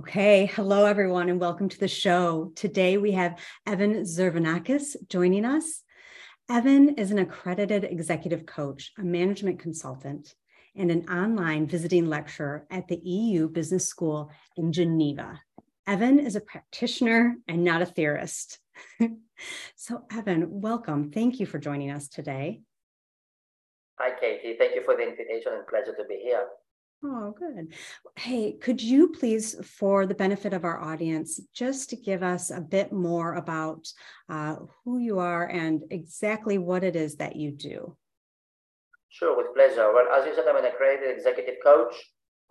Okay, hello everyone, and welcome to the show. Today we have Evan Tzivanakis joining us. Evan is an accredited executive coach, a management consultant, and an online visiting lecturer at the EU Business School in Geneva. Evan is a practitioner and not a theorist. so, Evan, welcome. Thank you for joining us today. Hi, Katie. Thank you for the invitation and pleasure to be here. Oh, good. Hey, could you please, for the benefit of our audience, just to give us a bit more about uh, who you are and exactly what it is that you do? Sure, with pleasure. Well, as you said, I'm an accredited executive coach.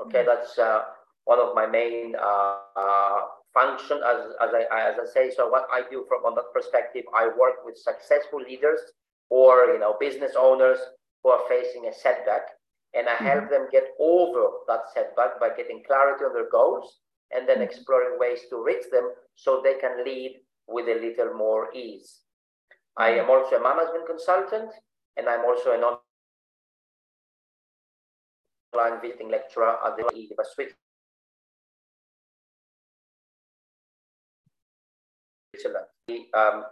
Okay, that's uh, one of my main uh, uh, function, as, as, I, as I say. So what I do from on that perspective, I work with successful leaders or you know business owners who are facing a setback, and I help them get over that setback by getting clarity on their goals and then Mhm. exploring ways to reach them so they can lead with a little more ease. I am also a management consultant, and I'm also an online visiting lecturer at the University of Switzerland. Um,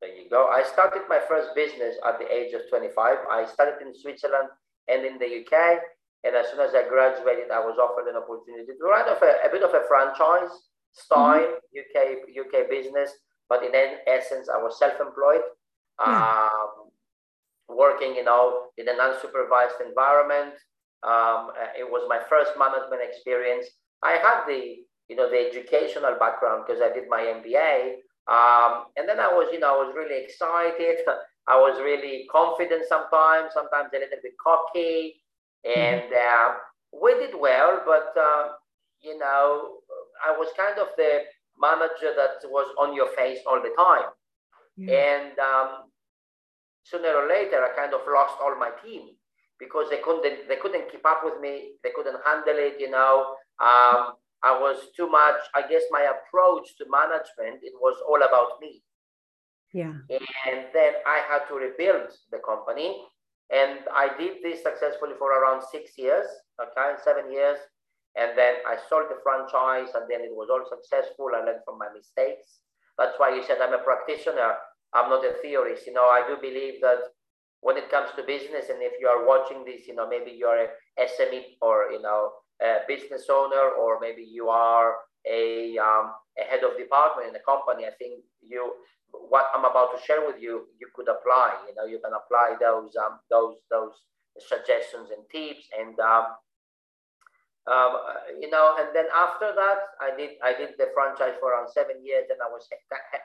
there you go. I started my first business at the age of 25. I started in Switzerland and in the UK. And as soon as I graduated, I was offered an opportunity to run a, a bit of a franchise style UK UK business. But in essence, I was self-employed, Yeah. um, working, you know, in an unsupervised environment. Um, uh, it was my first management experience. I had the, you know, the educational background because I did my MBA. Um, and then I was, you know, I was really excited. I was really confident sometimes, sometimes a little bit cocky. And uh, we did well, but, uh, you know, I was kind of the manager that was on your face all the time. And um, sooner or later, I kind of lost all my team because they couldn't they couldn't keep up with me. They couldn't handle it. You know, um, I was too much. I guess my approach to management it was all about me. Yeah. And then I had to rebuild the company, and I did this successfully for around six years. Okay, seven years. And then I sold the franchise, and then it was all successful. I learned from my mistakes. That's why you said I'm a practitioner. I'm not a theorist. You know, I do believe that when it comes to business, and if you are watching this, you know, maybe you're a SME or you know a business owner, or maybe you are a um, a head of department in a company. I think you what I'm about to share with you, you could apply. You know, you can apply those um, those those suggestions and tips, and um, um, you know, and then after that, I did I did the franchise for around seven years, and I was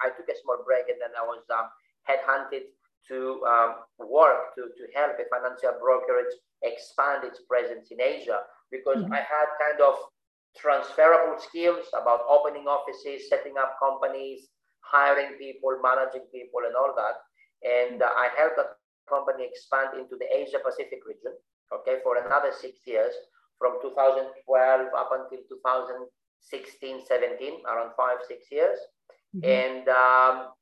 I took a small break, and then I was um, headhunted to um, work to to help a financial brokerage expand its presence in Asia because Mhm. I had kind of transferable skills about opening offices, setting up companies, hiring people, managing people, and all that. And uh, I helped that company expand into the Asia Pacific region, okay, for another six years, from 2012 up until 2016, 17, around five, six years. Mhm. And um,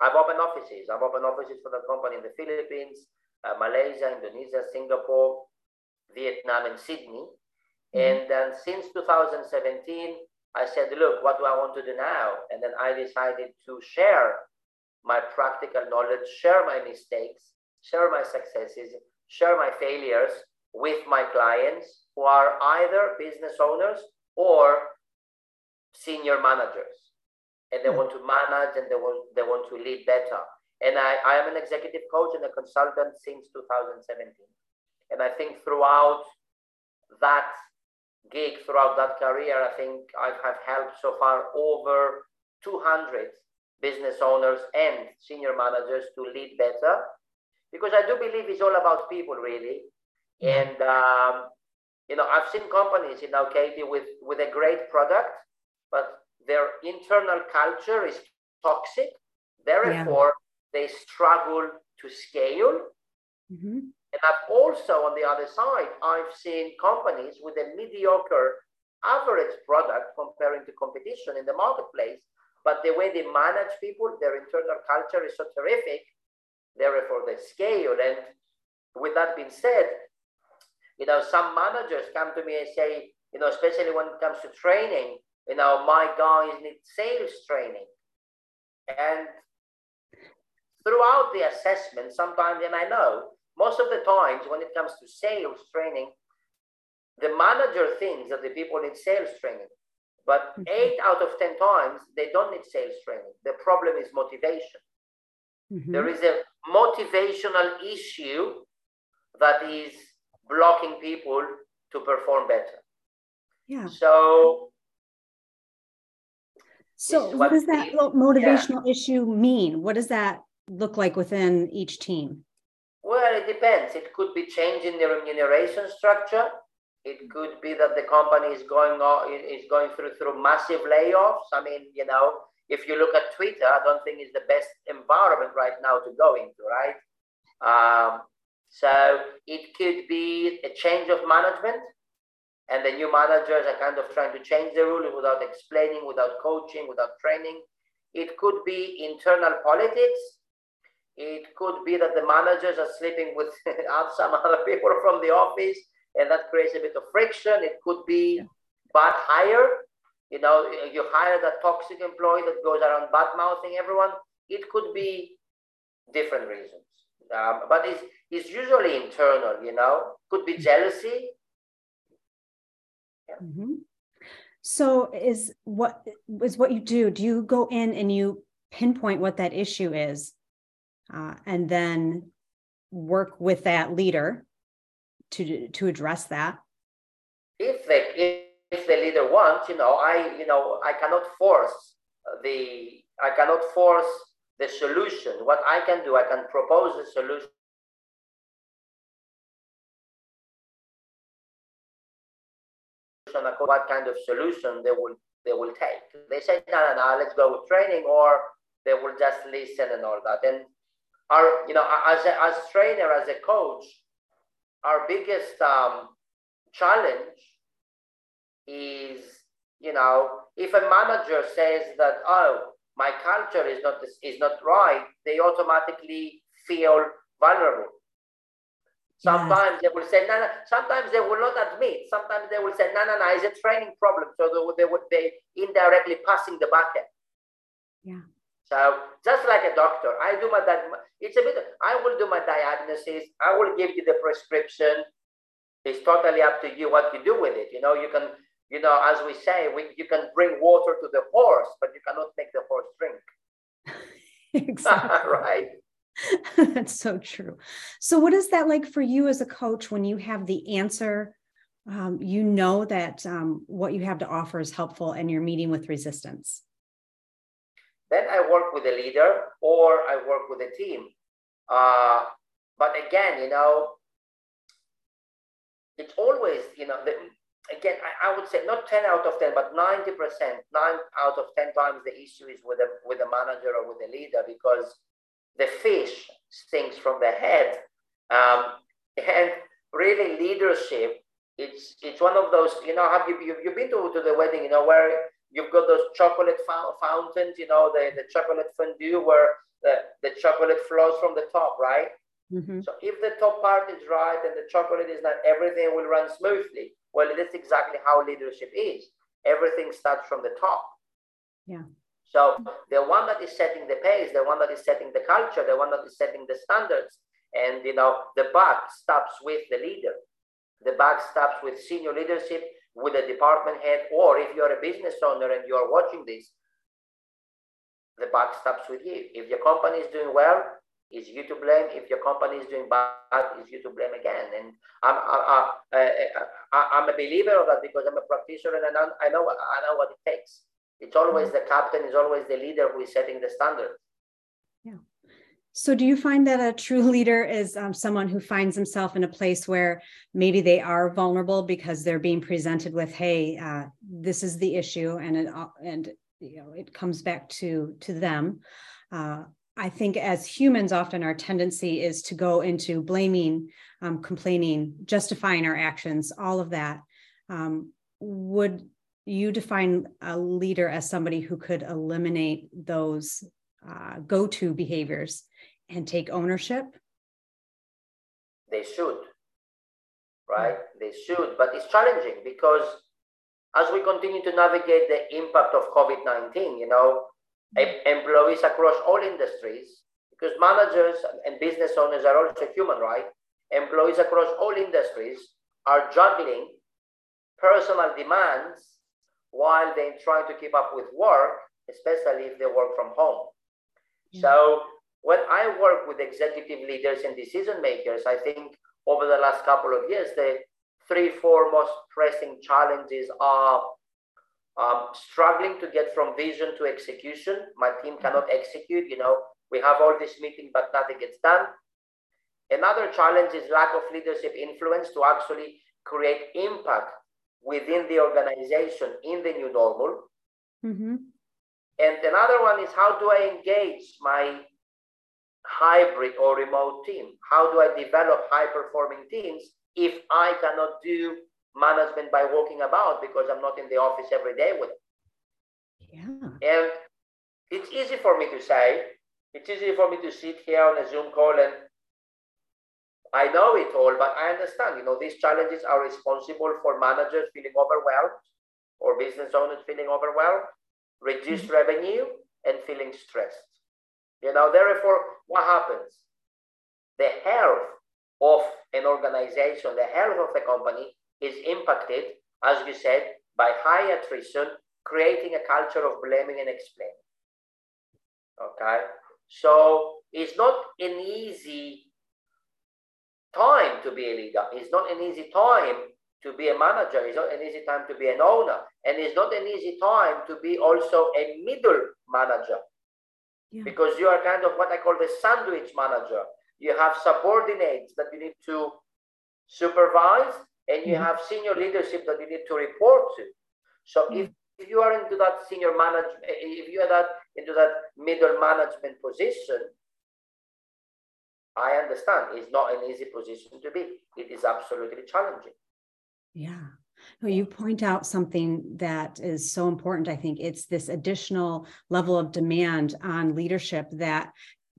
I've opened offices. I've opened offices for the company in the Philippines, uh, Malaysia, Indonesia, Singapore, Vietnam, and Sydney. And then since 2017, I said, look, what do I want to do now? And then I decided to share my practical knowledge, share my mistakes, share my successes, share my failures with my clients who are either business owners or senior managers and they mm-hmm. want to manage and they want they want to lead better and I, I am an executive coach and a consultant since 2017 and i think throughout that gig throughout that career i think i have helped so far over 200 business owners and senior managers to lead better because i do believe it's all about people really and um, you know i've seen companies in know katie with with a great product but their internal culture is toxic. Therefore, yeah. they struggle to scale. Mm-hmm. And I've also, on the other side, I've seen companies with a mediocre average product comparing to competition in the marketplace, but the way they manage people, their internal culture is so terrific, therefore they scale. And with that being said, you know, some managers come to me and say, you know, especially when it comes to training, you know, my guys need sales training. And throughout the assessment, sometimes, and I know most of the times when it comes to sales training, the manager thinks that the people need sales training. But mm-hmm. eight out of 10 times, they don't need sales training. The problem is motivation. Mm-hmm. There is a motivational issue that is blocking people to perform better. Yeah. So so, what does that motivational yeah. issue mean? What does that look like within each team? Well, it depends. It could be changing the remuneration structure. It could be that the company is going on, is going through through massive layoffs. I mean, you know, if you look at Twitter, I don't think it's the best environment right now to go into, right? Um, so it could be a change of management and the new managers are kind of trying to change the rule without explaining, without coaching, without training. It could be internal politics. It could be that the managers are sleeping with some other people from the office, and that creates a bit of friction. It could be bad hire. You know, you hire that toxic employee that goes around bad mouthing everyone. It could be different reasons, um, but it's, it's usually internal. You know, could be jealousy Mm-hmm. So is what is what you do? Do you go in and you pinpoint what that issue is, uh, and then work with that leader to to address that? If the if the leader wants, you know, I you know I cannot force the I cannot force the solution. What I can do, I can propose a solution what kind of solution they will they will take. They say, no, no, no, let's go with training, or they will just listen and all that. And our, you know, as a, as trainer, as a coach, our biggest um, challenge is, you know, if a manager says that, oh, my culture is not is not right, they automatically feel vulnerable. Sometimes yes. they will say, no, no. Sometimes they will not admit. Sometimes they will say, no, no, no, it's a training problem. So they would they indirectly passing the bucket. Yeah. So just like a doctor, I do my it's a bit. I will do my diagnosis. I will give you the prescription. It's totally up to you what you do with it. You know, you can, you know, as we say, we, you can bring water to the horse, but you cannot make the horse drink. exactly. right. That's so true. So, what is that like for you as a coach when you have the answer? Um, you know that um, what you have to offer is helpful and you're meeting with resistance. Then I work with a leader or I work with a team. Uh, but again, you know, it's always, you know, the, again, I, I, would say not 10 out of 10, but 90%, nine out of 10 times the issue is with a, with a manager or with a leader because the fish stinks from the head. Um, and really leadership, it's it's one of those, you know, have you, you, you've been to, to the wedding, you know, where you've got those chocolate fountains, you know, the, the chocolate fondue where the, the chocolate flows from the top, right? Mm-hmm. So if the top part is right and the chocolate is not, everything will run smoothly. Well, that's exactly how leadership is. Everything starts from the top. Yeah. So the one that is setting the pace, the one that is setting the culture, the one that is setting the standards, and you know the buck stops with the leader. the buck stops with senior leadership, with a department head, or if you're a business owner and you're watching this, the buck stops with you. If your company is doing well, it's you to blame. If your company is doing bad, it's you to blame again. And I'm, I, I, am a believer of that because I'm a practitioner and I know, I know, I know what it takes. It's always mm-hmm. the captain, is always the leader who is setting the standard. Yeah. So, do you find that a true leader is um, someone who finds himself in a place where maybe they are vulnerable because they're being presented with, "Hey, uh, this is the issue," and it, and you know it comes back to to them. Uh, I think as humans, often our tendency is to go into blaming, um, complaining, justifying our actions, all of that. Um, would you define a leader as somebody who could eliminate those uh, go to behaviors and take ownership? They should, right? They should, but it's challenging because as we continue to navigate the impact of COVID 19, you know, employees across all industries, because managers and business owners are also human, right? Employees across all industries are juggling personal demands while they're trying to keep up with work, especially if they work from home. Yeah. So when I work with executive leaders and decision makers, I think over the last couple of years, the three, four most pressing challenges are um, struggling to get from vision to execution. My team cannot execute. You know, we have all this meeting, but nothing gets done. Another challenge is lack of leadership influence to actually create impact within the organization in the new normal. Mm-hmm. And another one is how do I engage my hybrid or remote team? How do I develop high performing teams if I cannot do management by walking about because I'm not in the office every day with them? Yeah. And it's easy for me to say, it's easy for me to sit here on a Zoom call and I know it all, but I understand, you know, these challenges are responsible for managers feeling overwhelmed or business owners feeling overwhelmed, reduced mm-hmm. revenue, and feeling stressed. You know, therefore, what happens? The health of an organization, the health of the company is impacted, as you said, by high attrition, creating a culture of blaming and explaining. Okay? So it's not an easy time to be a leader. It's not an easy time to be a manager. It's not an easy time to be an owner. And it's not an easy time to be also a middle manager. Yeah. Because you are kind of what I call the sandwich manager. You have subordinates that you need to supervise, and you mm-hmm. have senior leadership that you need to report to. So mm-hmm. if, if you are into that senior management, if you are that into that middle management position, I understand it's not an easy position to be. It is absolutely challenging. Yeah. You point out something that is so important. I think it's this additional level of demand on leadership that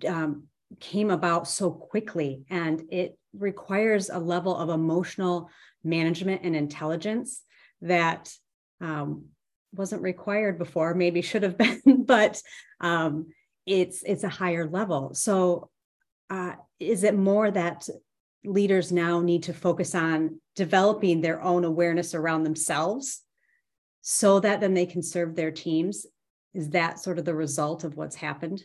um, came about so quickly, and it requires a level of emotional management and intelligence that um, wasn't required before. Maybe should have been, but um, it's it's a higher level. So uh, is it more that leaders now need to focus on developing their own awareness around themselves so that then they can serve their teams. Is that sort of the result of what's happened?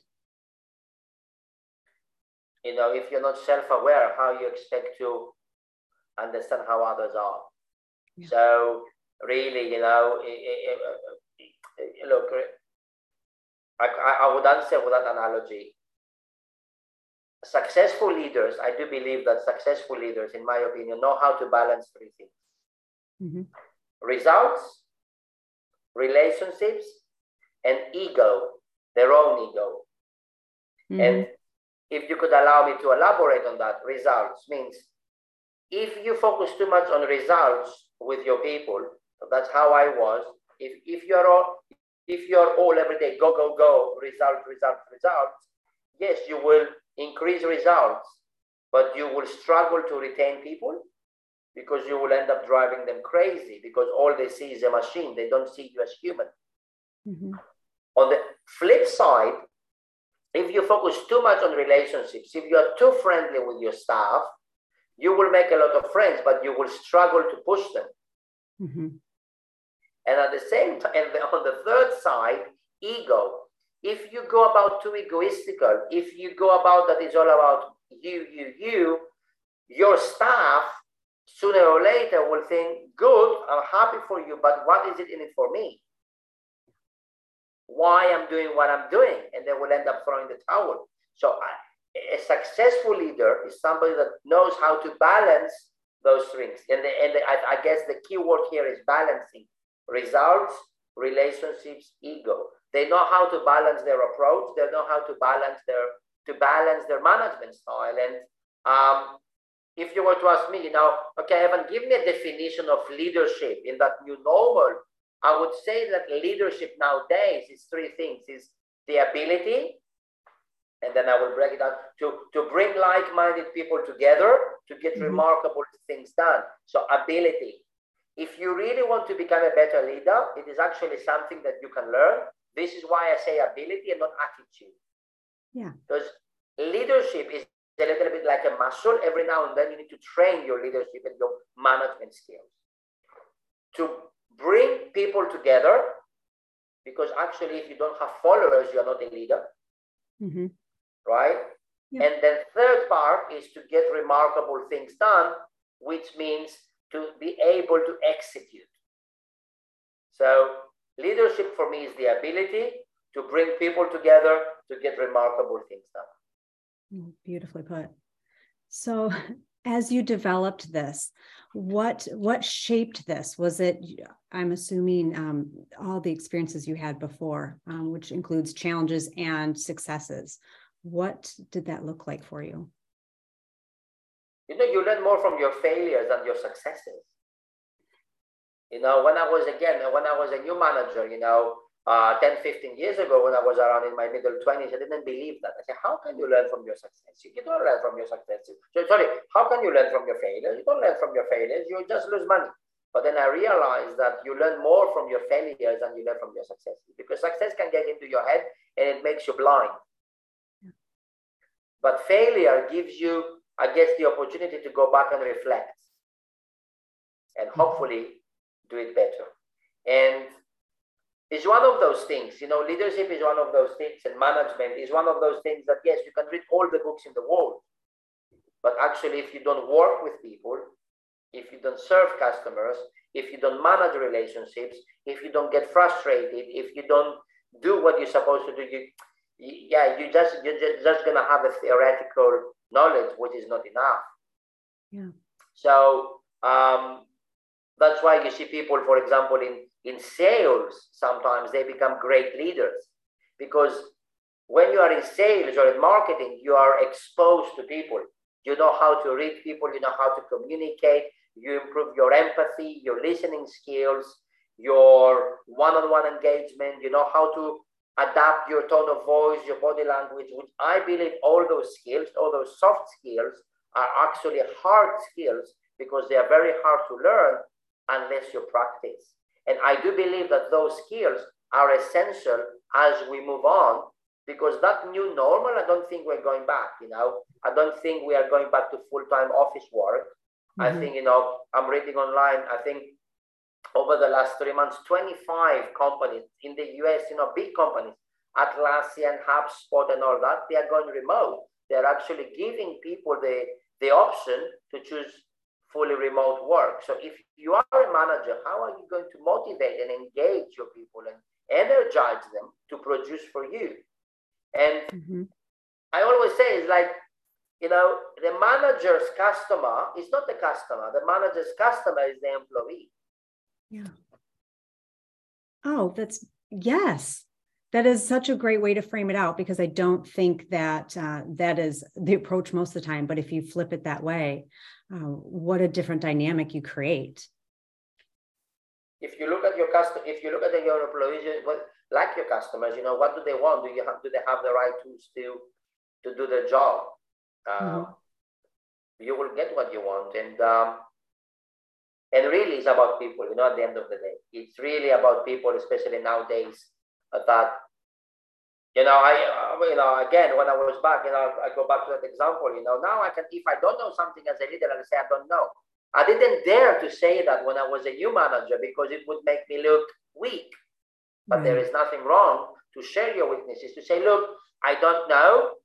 You know if you're not self-aware how you expect to understand how others are. Yeah. so really you know it, it, it, look I, I would answer with that analogy successful leaders, I do believe that successful leaders, in my opinion, know how to balance three things mm-hmm. results, relationships, and ego, their own ego. Mm-hmm. And if you could allow me to elaborate on that, results means if you focus too much on results with your people, that's how I was. If, if you're all if you're all every day go go go result result results, yes, you will increase results, but you will struggle to retain people because you will end up driving them crazy because all they see is a machine. They don't see you as human. Mm-hmm. On the flip side, if you focus too much on relationships, if you are too friendly with your staff, you will make a lot of friends, but you will struggle to push them. Mm-hmm. And at the same time, and on the third side, ego. If you go about too egoistical, if you go about that it's all about you, you, you, your staff sooner or later will think, good, I'm happy for you, but what is it in it for me? Why I'm doing what I'm doing? And they will end up throwing the towel. So a successful leader is somebody that knows how to balance those things. And, the, and the, I, I guess the key word here is balancing results, relationships, ego. They know how to balance their approach. They know how to balance their to balance their management style. And um, if you were to ask me, you know, okay, Evan, give me a definition of leadership in that new normal. I would say that leadership nowadays is three things: is the ability, and then I will break it down to, to bring like-minded people together to get mm-hmm. remarkable things done. So ability. If you really want to become a better leader, it is actually something that you can learn. This is why I say ability and not attitude. Yeah. Because leadership is a little bit like a muscle. Every now and then you need to train your leadership and your management skills to bring people together. Because actually, if you don't have followers, you're not a leader. Mm-hmm right? Yeah. And then third part is to get remarkable things done, which means to be able to execute. So leadership for me is the ability to bring people together to get remarkable things done. Mm, beautifully put. So as you developed this, what what shaped this? Was it? I'm assuming um, all the experiences you had before, um, which includes challenges and successes. What did that look like for you? You know, you learn more from your failures than your successes. You know, when I was again, when I was a new manager, you know, uh, 10, 15 years ago, when I was around in my middle 20s, I didn't believe that. I said, how can you learn from your success? You don't learn from your successes. So, sorry, how can you learn from your failures? You don't learn from your failures, you just lose money. But then I realized that you learn more from your failures than you learn from your successes because success can get into your head and it makes you blind. But failure gives you, I guess, the opportunity to go back and reflect and mm-hmm. hopefully do it better. And it's one of those things, you know, leadership is one of those things, and management is one of those things that, yes, you can read all the books in the world. But actually, if you don't work with people, if you don't serve customers, if you don't manage relationships, if you don't get frustrated, if you don't do what you're supposed to do, you, yeah, you just you're just, just gonna have a theoretical knowledge, which is not enough. Yeah. So um, that's why you see people, for example, in in sales, sometimes they become great leaders because when you are in sales or in marketing, you are exposed to people. You know how to read people. You know how to communicate. You improve your empathy, your listening skills, your one-on-one engagement. You know how to adapt your tone of voice, your body language, which I believe all those skills, all those soft skills are actually hard skills because they are very hard to learn unless you practice. And I do believe that those skills are essential as we move on because that new normal, I don't think we're going back, you know. I don't think we are going back to full-time office work. Mm-hmm. I think, you know, I'm reading online, I think over the last three months, 25 companies in the US, you know, big companies, Atlassian, HubSpot, and all that, they are going remote. They're actually giving people the, the option to choose fully remote work. So if you are a manager, how are you going to motivate and engage your people and energize them to produce for you? And mm-hmm. I always say it's like, you know, the manager's customer is not the customer. The manager's customer is the employee. Yeah. Oh, that's yes. That is such a great way to frame it out because I don't think that uh, that is the approach most of the time. But if you flip it that way, uh, what a different dynamic you create. If you look at your customer, if you look at your employees, what, like your customers, you know, what do they want? Do you have, do they have the right tools to to do their job? Uh, mm-hmm. You will get what you want, and um, and really it's about people, you know, at the end of the day. It's really about people, especially nowadays, that you know, I, uh, you know, again, when I was back, you know, I go back to that example, you know, now I can, if I don't know something as a leader, I'll say, I don't know. I didn't dare to say that when I was a new manager because it would make me look weak. But there is nothing wrong to share your weaknesses, to say, look, I don't know.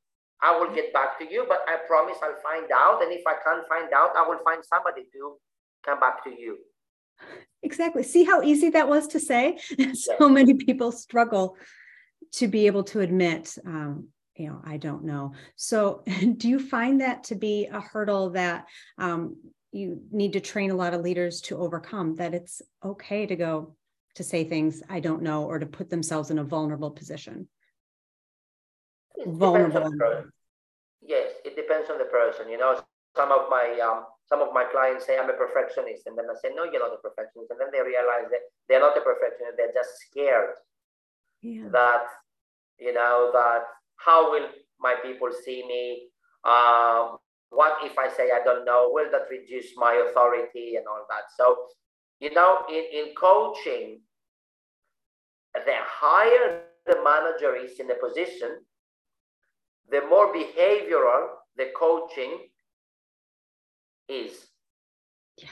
I will get back to you, but I promise I'll find out. And if I can't find out, I will find somebody to come back to you. Exactly. See how easy that was to say? so many people struggle to be able to admit, um, you know, I don't know. So, do you find that to be a hurdle that um, you need to train a lot of leaders to overcome? That it's okay to go to say things I don't know or to put themselves in a vulnerable position? It vulnerable. Yes, it depends on the person. You know, some of my um, some of my clients say I'm a perfectionist, and then I say, no, you're not a perfectionist, and then they realize that they're not a perfectionist; they're just scared yeah. that you know that how will my people see me? Um, what if I say I don't know? Will that reduce my authority and all that? So, you know, in, in coaching, the higher the manager is in a position, the more behavioral the coaching is. Yeah.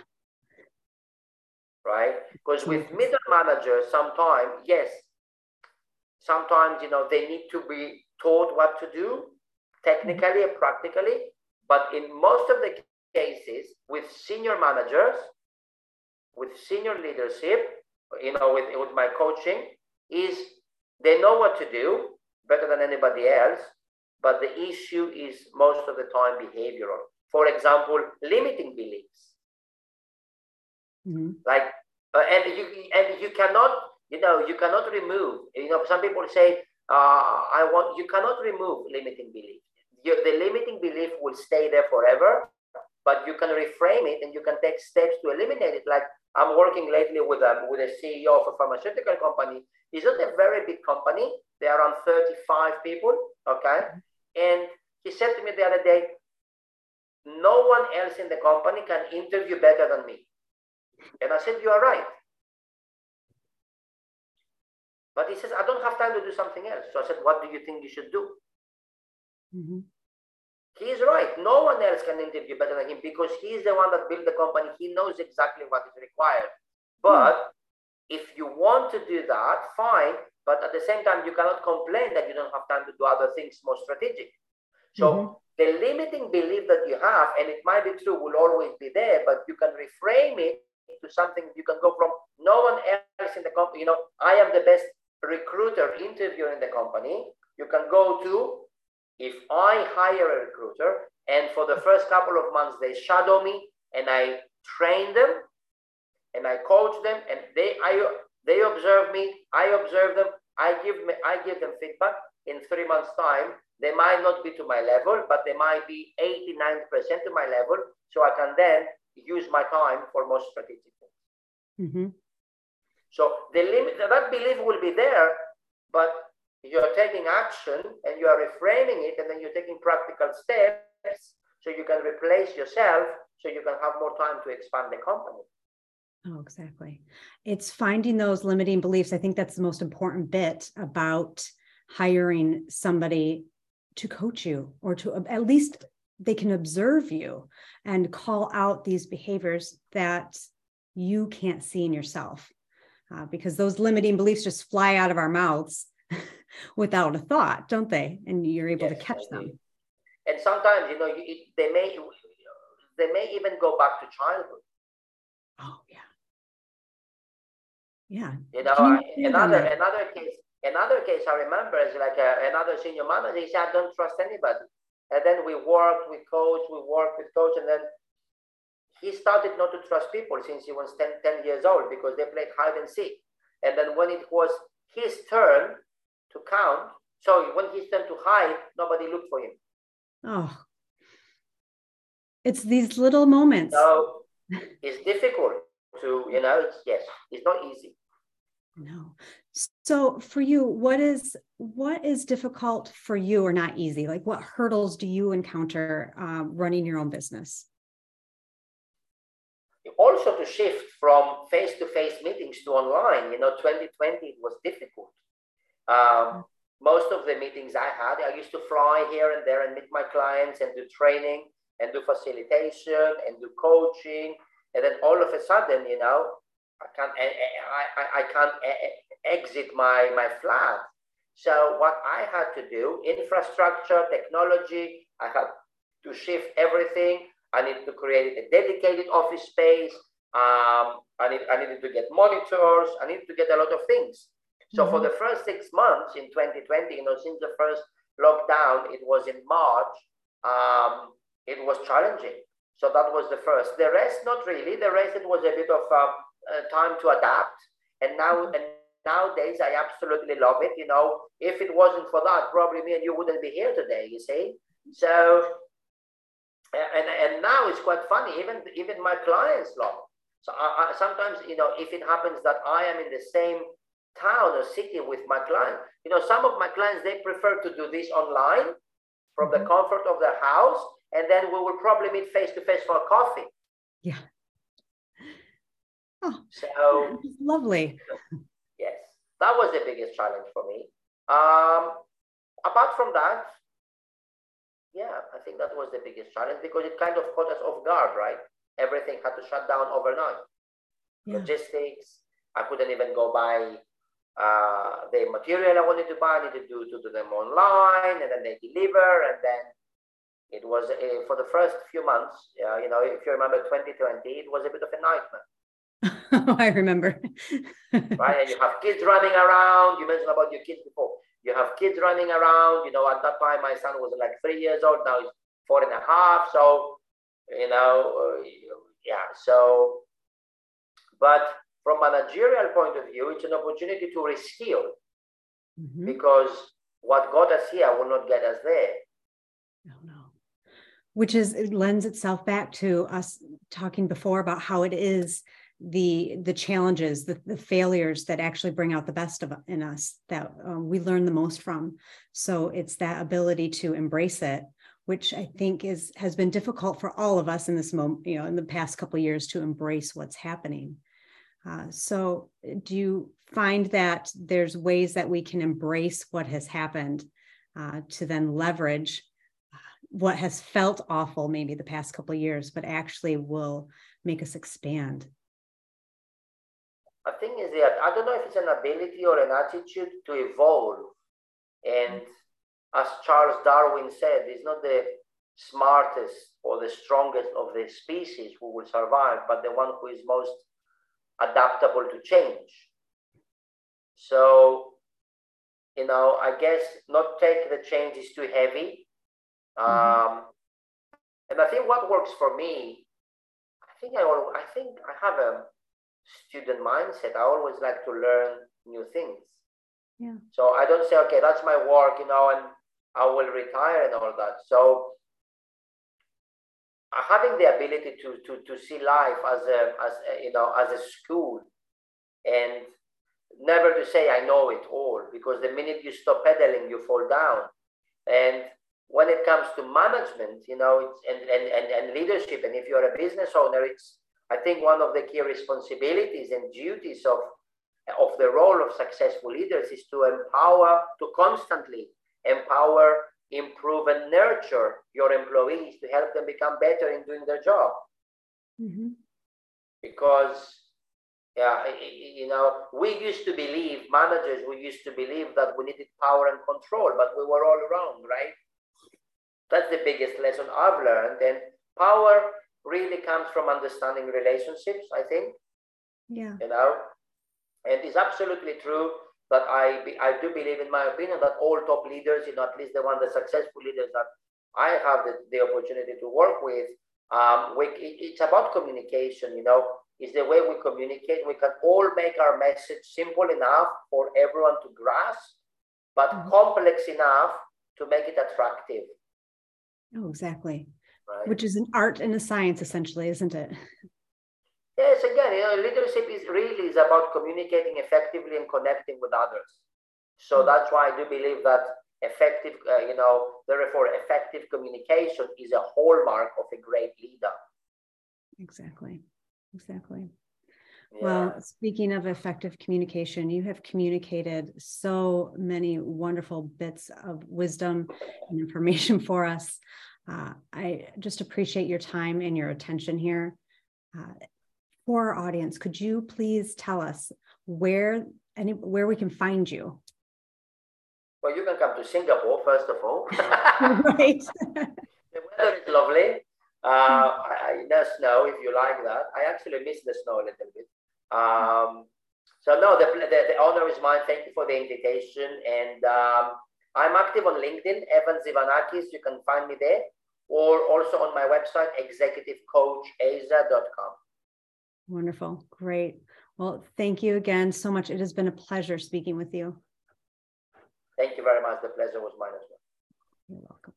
Right? Because with middle managers, sometimes, yes, sometimes, you know, they need to be taught what to do technically and practically. But in most of the cases, with senior managers, with senior leadership, you know, with, with my coaching, is they know what to do better than anybody else, but the issue is most of the time behavioral. For example, limiting beliefs. Mm-hmm. Like, uh, and you and you cannot, you know, you cannot remove. You know, some people say, uh, "I want." You cannot remove limiting belief. You, the limiting belief will stay there forever, but you can reframe it and you can take steps to eliminate it. Like I'm working lately with a with a CEO of a pharmaceutical company. It's not a very big company. There are around 35 people. Okay, and he said to me the other day, no one else in the company can interview better than me. And I said, You are right. But he says, I don't have time to do something else. So I said, What do you think you should do? Mm-hmm. He's right. No one else can interview better than him because he's the one that built the company. He knows exactly what is required. But mm-hmm. if you want to do that, fine. But at the same time, you cannot complain that you don't have time to do other things more strategic. So mm-hmm the limiting belief that you have, and it might be true, will always be there, but you can reframe it to something you can go from no one else in the company. You know, I am the best recruiter interviewer in the company. You can go to if I hire a recruiter and for the first couple of months they shadow me and I train them and I coach them and they I they observe me, I observe them, I give me I give them feedback. In three months' time, they might not be to my level, but they might be 80, 90% to my level. So I can then use my time for more strategic things. Mm-hmm. So the limit, that belief will be there, but you're taking action and you are reframing it, and then you're taking practical steps so you can replace yourself so you can have more time to expand the company. Oh, exactly. It's finding those limiting beliefs. I think that's the most important bit about hiring somebody to coach you or to at least they can observe you and call out these behaviors that you can't see in yourself uh, because those limiting beliefs just fly out of our mouths without a thought don't they? And you're able yes, to catch them. and sometimes you know it, they may they may even go back to childhood. Oh yeah. Yeah. You know you another another case Another case I remember is like a, another senior manager. He said, "I don't trust anybody." And then we worked we coach, we worked with coach, and then he started not to trust people since he was 10, 10 years old because they played hide and seek. And then when it was his turn to count, so when his turn to hide, nobody looked for him. Oh, it's these little moments. So it's difficult to, you know, it's, yes, it's not easy. No. So for you, what is what is difficult for you or not easy? Like what hurdles do you encounter um, running your own business? Also to shift from face-to-face meetings to online. You know, 2020 it was difficult. Um, most of the meetings I had, I used to fly here and there and meet my clients and do training and do facilitation and do coaching. And then all of a sudden, you know, I can't, I, I, I can't exit my, my flat. So what I had to do, infrastructure, technology, I had to shift everything. I needed to create a dedicated office space. Um, I, need, I needed to get monitors. I needed to get a lot of things. So mm-hmm. for the first six months in 2020, you know, since the first lockdown, it was in March, um, it was challenging. So that was the first. The rest, not really. The rest, it was a bit of um, uh, time to adapt. And now, mm-hmm. and nowadays, I absolutely love it. You know, if it wasn't for that, probably me and you wouldn't be here today. You see. So, and and now it's quite funny. Even even my clients love. It. So I, I, sometimes, you know, if it happens that I am in the same town or city with my client. You know, some of my clients, they prefer to do this online from the mm-hmm. comfort of their house. And then we will probably meet face to face for coffee. Yeah. Oh, so lovely. Yes, that was the biggest challenge for me. Um, apart from that, yeah, I think that was the biggest challenge because it kind of caught us off guard, right? Everything had to shut down overnight. Yeah. Logistics, I couldn't even go buy uh, the material I wanted to buy, I needed to, do, to do them online, and then they deliver, and then it was a, for the first few months. Uh, you know, if you remember 2020, it was a bit of a nightmare. oh, I remember. right, and you have kids running around. You mentioned about your kids before. You have kids running around. You know, at that time my son was like three years old. Now he's four and a half. So, you know, uh, yeah. So, but from a managerial point of view, it's an opportunity to reskill mm-hmm. because what got us here will not get us there. No, no. Which is it lends itself back to us talking before about how it is the the challenges, the, the failures that actually bring out the best of in us that um, we learn the most from. So it's that ability to embrace it which I think is has been difficult for all of us in this moment, you know, in the past couple years to embrace what's happening. Uh, so, do you find that there's ways that we can embrace what has happened uh, to then leverage uh, what has felt awful maybe the past couple years, but actually will make us expand? I think is that I don't know if it's an ability or an attitude to evolve. And as Charles Darwin said, it's not the smartest or the strongest of the species who will survive, but the one who is most adaptable to change. So, you know, I guess not take the changes too heavy. Mm-hmm. Um, and I think what works for me, I think I, I think I have a student mindset. I always like to learn new things. Yeah. So I don't say, okay, that's my work, you know, and I will retire and all that. So uh, having the ability to, to, to see life as a, as a, you know, as a school and never to say, I know it all, because the minute you stop pedaling, you fall down. And when it comes to management, you know, it's, and, and, and, and leadership, and if you're a business owner, it's, I think one of the key responsibilities and duties of, of the role of successful leaders is to empower, to constantly empower improve and nurture your employees to help them become better in doing their job. Mm-hmm. Because, yeah, you know, we used to believe, managers, we used to believe that we needed power and control, but we were all wrong, right? That's the biggest lesson I've learned. And power really comes from understanding relationships, I think. Yeah. You know, and it's absolutely true but I, I do believe, in my opinion, that all top leaders, you know, at least the one, the successful leaders that I have the, the opportunity to work with, um, we, it, it's about communication, you know, is the way we communicate. We can all make our message simple enough for everyone to grasp, but mm-hmm. complex enough to make it attractive. Oh, exactly. Right? Which is an art and a science, essentially, isn't it? Yes, again, you know, leadership is really is about communicating effectively and connecting with others. So hmm. that's why I do believe that effective, uh, you know, therefore effective communication is a hallmark of a great leader. Exactly. Exactly. Yeah. Well, speaking of effective communication, you have communicated so many wonderful bits of wisdom and information for us. Uh, I just appreciate your time and your attention here. Uh, for our audience, could you please tell us where any where we can find you? Well, you can come to Singapore first of all. right. the weather is lovely. Uh, I, no snow if you like that. I actually miss the snow a little bit. Um, so no, the, the, the, honor is mine. Thank you for the invitation. And um, I'm active on LinkedIn, Evan Tzivanakis. You can find me there, or also on my website, executivecoachasia.com. Wonderful, great. Well, thank you again so much. It has been a pleasure speaking with you. Thank you very much. The pleasure was mine as well. You're welcome.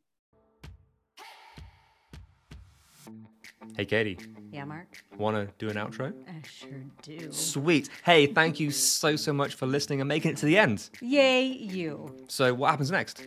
Hey, Katie. Yeah, Mark. Want to do an outro? I sure do. Sweet. Hey, thank you so, so much for listening and making it to the end. Yay, you. So, what happens next?